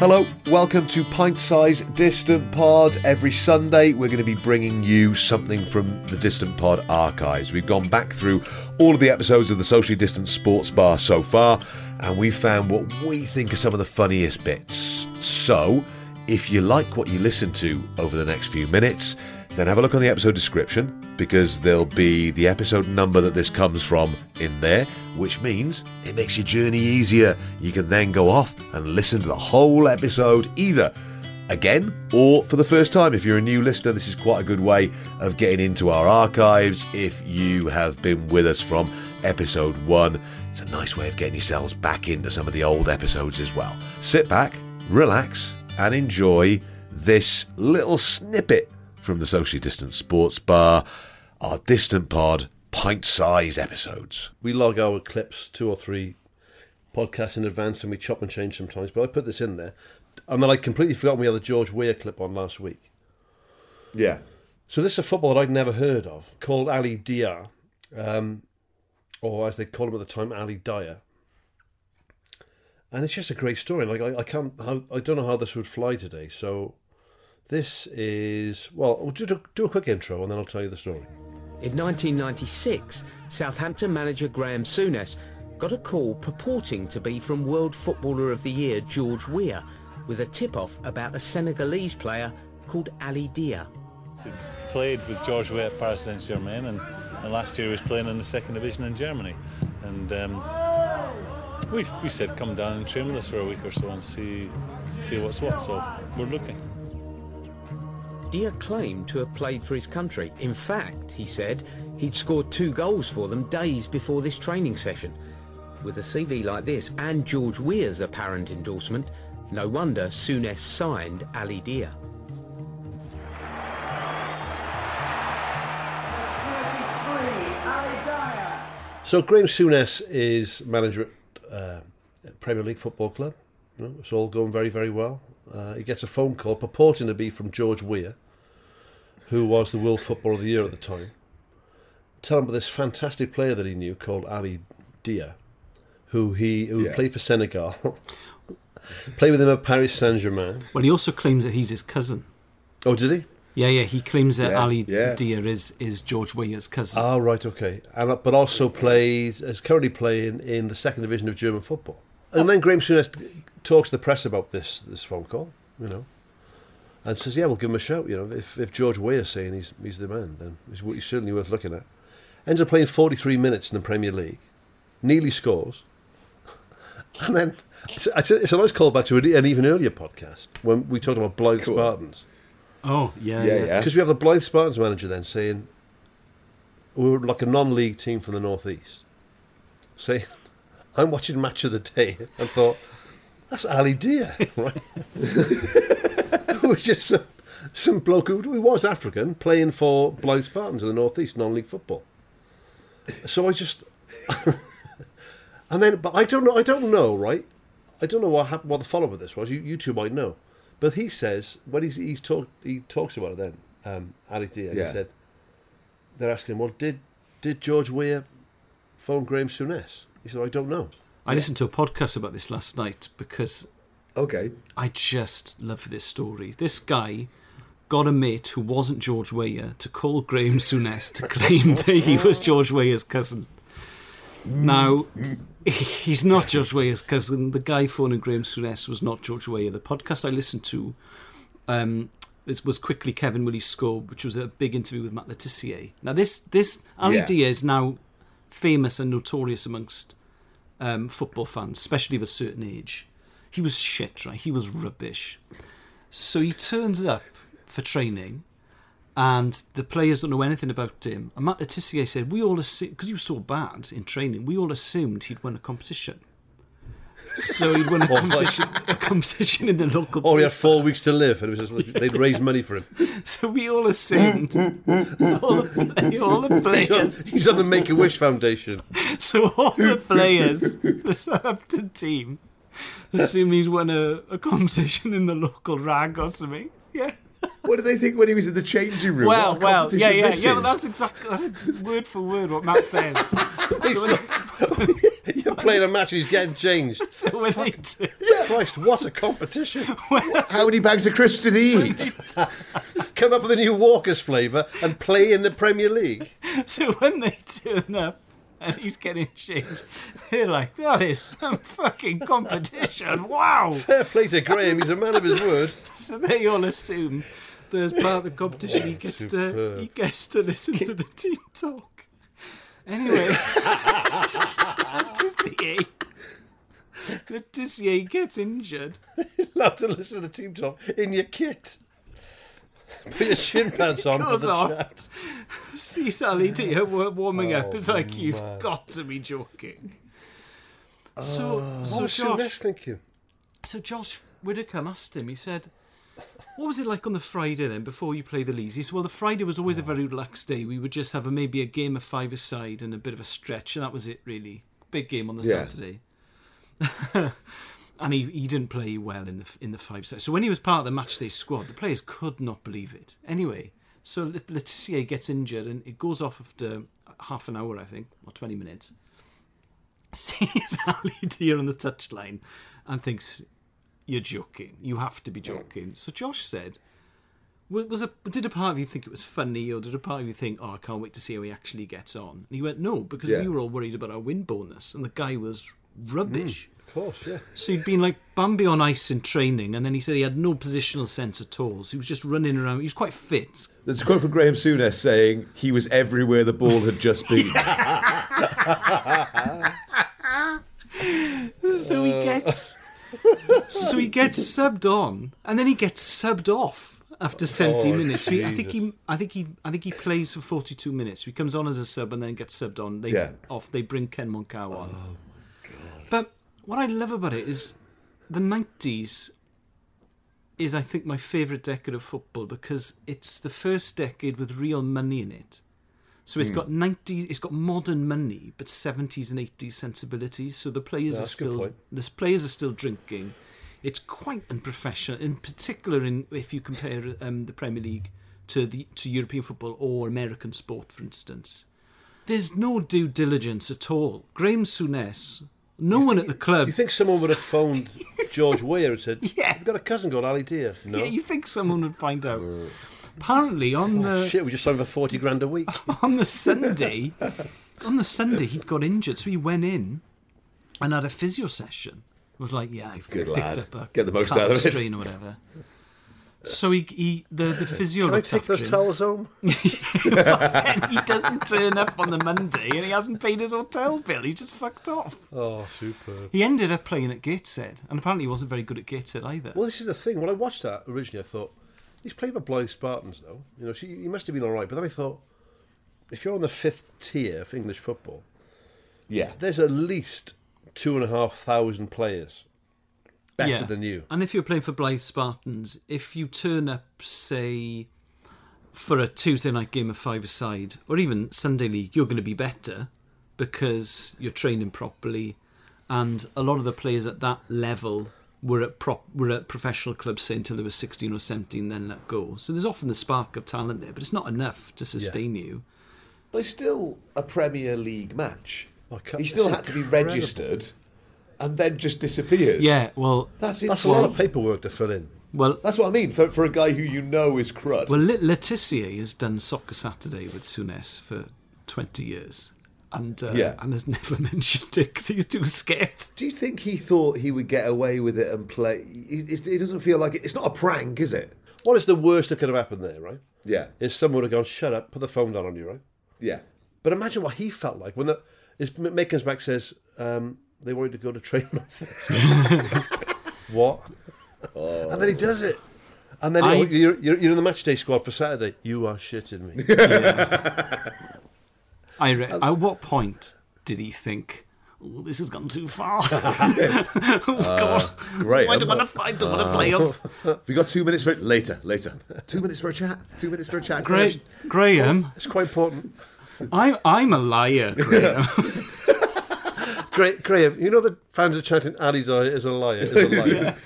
Hello, welcome to Pint Size Distant Pod. Every Sunday, we're going to be bringing you something from the Distant Pod archives. We've gone back through all of the episodes of the Socially Distant Sports Bar so far, and we found what we think are some of the funniest bits. So, if you like what you listen to over the next few minutes, then have a look on the episode description because there'll be the episode number that this comes from in there, which means it makes your journey easier. You can then go off and listen to the whole episode either again or for the first time. If you're a new listener, this is quite a good way of getting into our archives. If you have been with us from episode one, it's a nice way of getting yourselves back into some of the old episodes as well. Sit back, relax, and enjoy this little snippet from the socially distant sports bar, our distant pod pint size episodes. We log our clips two or three podcasts in advance and we chop and change sometimes, but I put this in there. And then I completely forgot we had the George Weah clip on last week. Yeah. So this is a footballer I'd never heard of called Ali Dia, um, or as they called him at the time, Ali Dyer. And it's just a great story. Like I, I can't, how, I don't know how this would fly today. So this is well, we'll do, do a quick intro and then I'll tell you the story. In 1996, Southampton manager Graham Souness got a call purporting to be from World Footballer of the Year George Weah with a tip-off about a Senegalese player called Ali Dia. He played with George Weah at Paris Saint-Germain and, and last year he was playing in the second division in Germany. And um, we, we said come down and train with us for a week or so and see, see what's what. So we're looking. Dia claimed to have played for his country. In fact, he said, he'd scored two goals for them days before this training session. With a CV like this and George Weah's apparent endorsement, no wonder Souness signed Ali Dia. So Graham Souness is manager at uh, Premier League Football Club. You know, it's all going very, very well. Uh, he gets a phone call purporting to be from George Weah, who was the World Footballer of the Year at the time. Tell him about this fantastic player that he knew called Ali Dia, who he who Yeah. played for Senegal, played with him at Paris Saint Germain. Well, he also claims that he's his cousin. Oh, did he? Yeah, yeah, he claims that Yeah, Ali yeah. Dia is, is George Weah's cousin. Ah, right, okay. And uh, but also plays is currently playing in the second division of German football. And then Graham Souness talks to the press about this this phone call, you know, and says, "Yeah, we'll give him a shout. You know, if if George Weah is saying he's he's the man, then he's, he's certainly worth looking at." Ends up playing forty three minutes in the Premier League, nearly scores, and then it's, it's, a, it's a nice callback to an, an even earlier podcast when we talked about Blyth Cool. Spartans. oh, yeah, Yeah, yeah. yeah. Because we have the Blyth Spartans manager then saying, we were like a non league team from the Northeast, saying, I'm watching Match of the Day and thought, that's Ali Dia, right? Was just some, some bloke who, who was African playing for Blyth Spartans in the Northeast, non league football. So I just. and then, but I don't know, I don't know, right? I don't know what hap- what the follow up of this was. You, you two might know. But he says when he's he's talk he talks about it then, um, Ali Dia, Yeah. he said they're asking well, did did George Weah phone Graham Souness? He said, I don't know. I listened to a podcast about this last night because Okay. I just love this story. This guy got a mate who wasn't George Weah to call Graham Souness to claim that he was George Weah's cousin. Now, he's not George Weah's cousin. The guy phoning Graham Souness was not George Weah. The podcast I listened to um, this was quickly Kevin Will He Score, which was a big interview with Matt Le Tissier. Now, this this Ali Yeah. Dia is now famous and notorious amongst um, football fans, especially of a certain age. He was shit, right? He was rubbish. So he turns up for training, and the players don't know anything about him. And Matt Le Tissier said, "We all assumed because he was so bad in training, we all assumed he'd won a competition." So he'd won a competition, a competition in the local. Or he had four weeks to live, and it was just, they'd raise money for him. So we all assumed all the, all the players. He's on the Make a Wish Foundation. So all the players, the Southampton team, assume he's won a, a competition in the local rag or something. Yeah. What did they think when he was in the changing room? Well, well, yeah, yeah, yeah. Is. that's exactly that's word for word what Matt says. You're playing a match and he's getting changed. so when they do, Christ, what a competition. How many bags of crisps did he eat? Come up with a new Walker's flavour and play in the Premier League. so when they turn up and he's getting changed, they're like, "That is some fucking competition! Wow!" Fair play to Graham, he's a man of his word. So they all assume that as part of the competition, he gets to he gets to listen to the team talk. Anyway, Tissier, the Tissier gets injured. Love to listen to the team talk in your kit. Put your shin pads on for the off. chat. See Sally Dia wa- warming up. Oh, it's like you've Oh, got to be joking. So, What so Josh, thinking? so Josh Widdicombe asked him. He said, "What was it like on the Friday then before you play the Leeds?" He said, "Well, the Friday was always a very relaxed day. We would just have a, maybe a game of five aside and a bit of a stretch, and that was it really. Big game on the Yeah. Saturday." and he, he didn't play well in the in the five side. So when he was part of the matchday squad, the players could not believe it. Anyway, so Let- Le Tissier gets injured and it goes off after half an hour, I think, or twenty minutes. Sees Ali Dia on the touchline and thinks, "You're joking. You have to be joking." So Josh said. Was a did a part of you think it was funny, or did a part of you think, "Oh, I can't wait to see how he actually gets on"? And he went, "No, because Yeah. we were all worried about our win bonus, and the guy was rubbish." Mm, of course, yeah. So he'd been like Bambi on ice in training, and then he said he had no positional sense at all. So he was just running around. He was quite fit. There's a quote from Graham Souness saying he was everywhere the ball had just been. So he gets, so he gets subbed on, and then he gets subbed off after 70 Oh, minutes. So he, I think he, I think he, I think he plays for 42 minutes. He comes on as a sub and then gets subbed on. They Yeah. off. They bring Ken Monkou on. Oh, but what I love about it is the 90s is I think my favourite decade of football because it's the first decade with real money in it. So it's got 90s, it's got modern money, but 70s and 80s sensibilities. So the players That's are still the players are still drinking. It's quite unprofessional, in particular in if you compare um, the Premier League to the to European football or American sport, for instance. There's no due diligence at all. Graham Souness, no one at the club. You think someone would have phoned George Weah and said, Yeah. I've got a cousin called Ali Dia. No. Yeah, you think someone would find out. Apparently, on oh, the Shit, we just signed for 40 grand a week. on the Sunday, on the Sunday he'd got injured, so he went in and had a physio session. Was like, yeah, I've Good picked lad. up a Get the most out of it. strain or whatever. So he, he the the physio Can I take those him. towels home? and he doesn't turn up on the Monday, and he hasn't paid his hotel bill. He's just fucked off. Oh, super! He ended up playing at Gateshead, and apparently he wasn't very good at Gateshead either. Well, this is the thing. When I watched that originally, I thought, he's playing for Blyth Spartans, though. You know, she, he must have been all right. But then I thought, if you're on the fifth tier of English football, yeah. there's at least two and a half thousand players better than you. And if you're playing for Blyth Spartans, if you turn up, say, for a Tuesday night game of five aside, or even Sunday league, you're going to be better because you're training properly. And a lot of the players at that level were at prop were at professional clubs say until they were 16 or 17, then let go. So there's often the spark of talent there, but it's not enough to sustain you. But it's still a Premier League match. Oh, I He still had to be incredible. registered and then just disappeared Yeah, well, That's That's a lot of paperwork to fill in. well, That's what I mean for, for a guy who you know is crud. Well, Le- Letitia has done Soccer Saturday with Souness for 20 years. And, uh, Yeah. and has never mentioned it because he's too scared. Do you think he thought he would get away with it and play? It, it, it doesn't feel like it, it's not a prank, is it? What is the worst that could have happened there, right? Yeah, Is someone would have gone, shut up, put the phone down on you, right? yeah. But imagine what he felt like when the, his mate back says, um, they wanted to go to train. what? And then he does it. And then I- oh, you're, you're, you're in the match day squad for Saturday. You are shitting me. I re- uh, At what point did he think, oh, this has gone too far? oh, God. Uh, great. I don't want to I don't want to play uh, us. Have you got two minutes for it? Later, later. Two minutes for a chat. Two minutes for a chat. Great. Graham, oh, It's quite important. I'm, I'm a liar, Graham. Gra- Graham, you know the fans are chanting Ali is a liar, is a liar.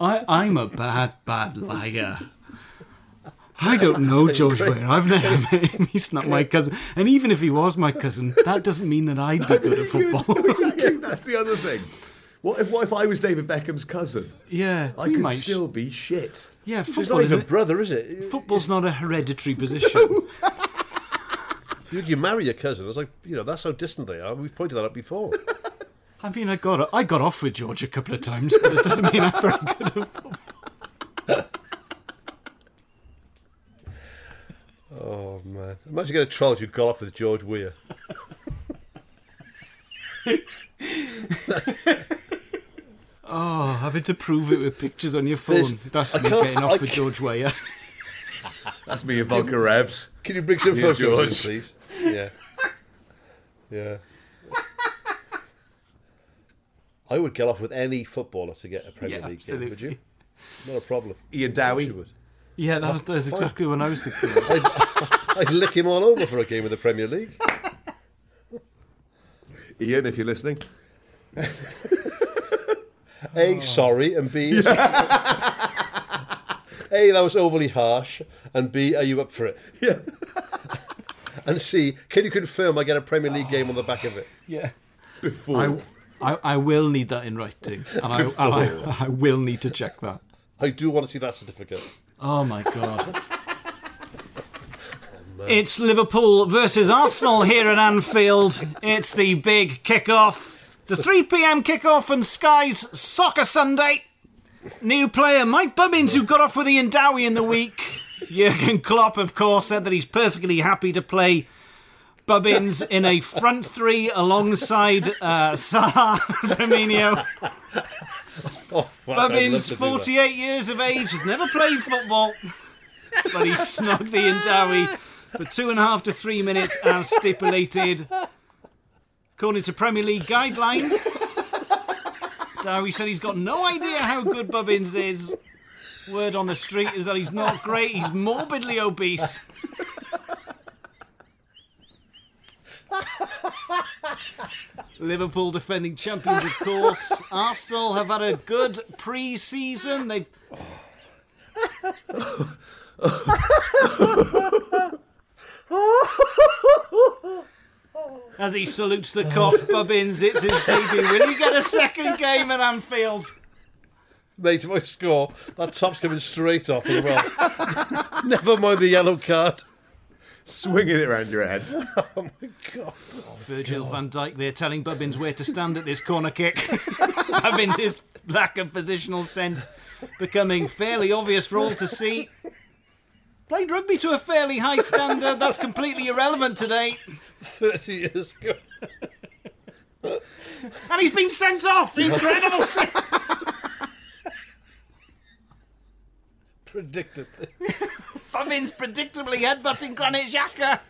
I, I'm a bad, bad liar. I don't know George Weah. I've never met him. He's not my cousin. And even if he was my cousin, that doesn't mean that I'd be good at football. exactly. That's the other thing. What if, what if I was David Beckham's cousin? yeah, I could might. still be shit. yeah, It's football not is even a, brother, is it? football's not a hereditary position. You, you marry your cousin. It's like you know that's how distant they are. We've pointed that out before. I mean, I got I got off with George a couple of times, but it doesn't mean I'm very good at football. Oh man! Imagine getting a trial you got off with George Weah. Oh, having to prove it with pictures on your phone. There's- That's I me getting off I with can't- George Weah. That's me and Vodka Revs. Can you bring some Yeah, photos, in, please? Yeah, yeah. I would get off with any footballer to get a Premier Yeah, League game. Would you? Not a problem. Ian You Dowie. Would. Yeah, that oh, was, that's exactly what I was thinking. of. I'd lick him all over for a game of the Premier League. Ian, if you're listening. A, oh. sorry, and B, is- that was overly harsh, and B, are you up for it? Yeah. And C, can you confirm I get a Premier League game on the back of it? Yeah. Before. I, I, I will need that in writing, and, I, and I, I will need to check that. I do want to see that certificate. Oh my god. It's Liverpool versus Arsenal here at Anfield. It's the big kick-off. The 3 p.m. kick-off on Sky's Soccer Sunday. New player Mike Bubbins, who got off with Ian Dowie in the week. Jurgen Klopp, of course, said that he's perfectly happy to play Bubbins in a front three alongside uh, Salah Firmino. Oh, fuck, I'd Bubbins, to do that. 48 years of age, has never played football, but he snogged Ian Dowie for two and a half to three minutes as stipulated. According to Premier League guidelines, Dowie said he's got no idea how good Bubbins is. Word on the street is that he's not great, he's morbidly obese. Liverpool defending champions, of course. Arsenal have had a good pre-season. They've. As he salutes the Kop, Bubbins, it's his debut. Will he get a second game at Anfield? Mate, if I score, that top's coming straight off as well. Never mind the yellow card. Swinging it around your head. Oh my god. Oh, Virgil van Dijk there telling Bubbins where to stand at this corner kick. Bubbins' lack of positional sense becoming fairly obvious for all to see. Played rugby to a fairly high standard. That's completely irrelevant today. 30 years ago. And he's been sent off. Incredible. Predictably. Bubbins predictably headbutting Granit Xhaka.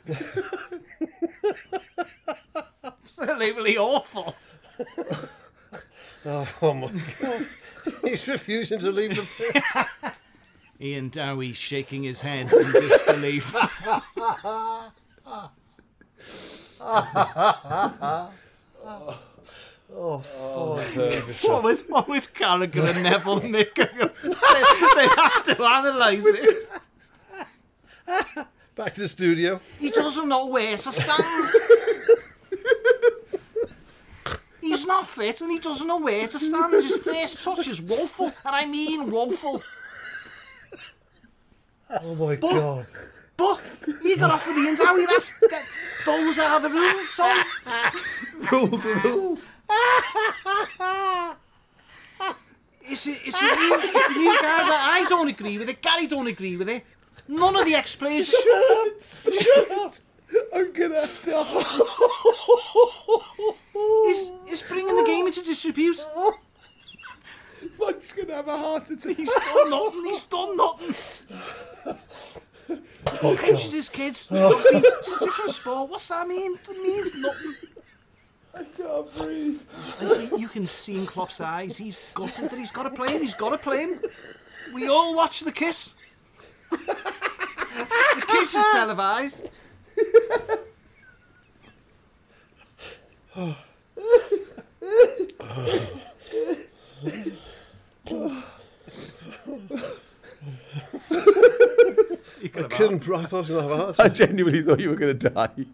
Absolutely awful. Oh my god. He's refusing to leave the pitch. Ian Dowie shaking his head in disbelief. Oh, oh what with what with Carragher and Neville, Nick? They have to analyse it. Back to the studio. He doesn't know where to stand. He's not fit and he doesn't know where to stand. His first touch is woeful, and I mean woeful. Oh my god. But he got off with the Ian Dowie. That's that, those are the rules. So rules are rules. it's a, it's a new it's a new guy that I don't agree with it. Gary don't agree with it. None of the ex-players. Shut up. Shut up! I'm gonna die. He's, he's bringing the game into disrepute. Mike's gonna have a heart attack. He's done nothing. He's done nothing. He oh, coaches his kids. Rugby, It's a different sport. What's that mean? It means nothing. I can't breathe. And you, you can see in Klopp's eyes. He's gutted that he's got to play him. He's got to play him. We all watch the kiss. The kiss is televised. I couldn't. I thought I was going to have a heart I attack. genuinely thought you were going to die.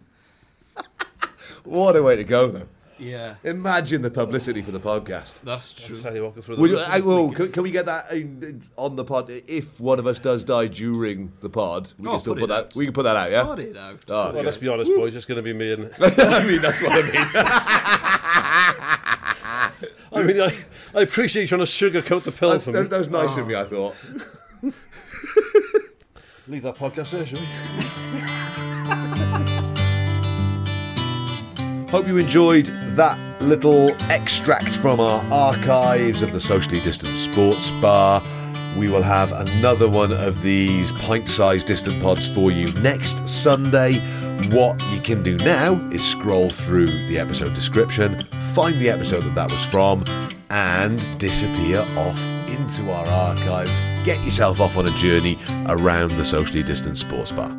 what a way to go, though. Yeah, Imagine the publicity for the podcast. that's true. You what, go through the Would you. I, well, can, can we get that in, on the pod? If one of us does die during the pod, we Oh, can still put put it that. out. We can put that out, yeah. Got it out. Oh, Well, let's be honest, boys. It's just going to be me and. I mean, that's what I mean. I mean, I, I appreciate you trying to sugarcoat the pill that, for me. that was nice of ah. me. I thought. Leave that podcast there, shall we? Hope you enjoyed that little extract from our archives of the socially distant sports bar. We will have another one of these pint-sized distant pods for you next Sunday. What you can do now is scroll through the episode description, find the episode that that was from, and disappear off into our archives. Get yourself off on a journey around the socially distant sports bar.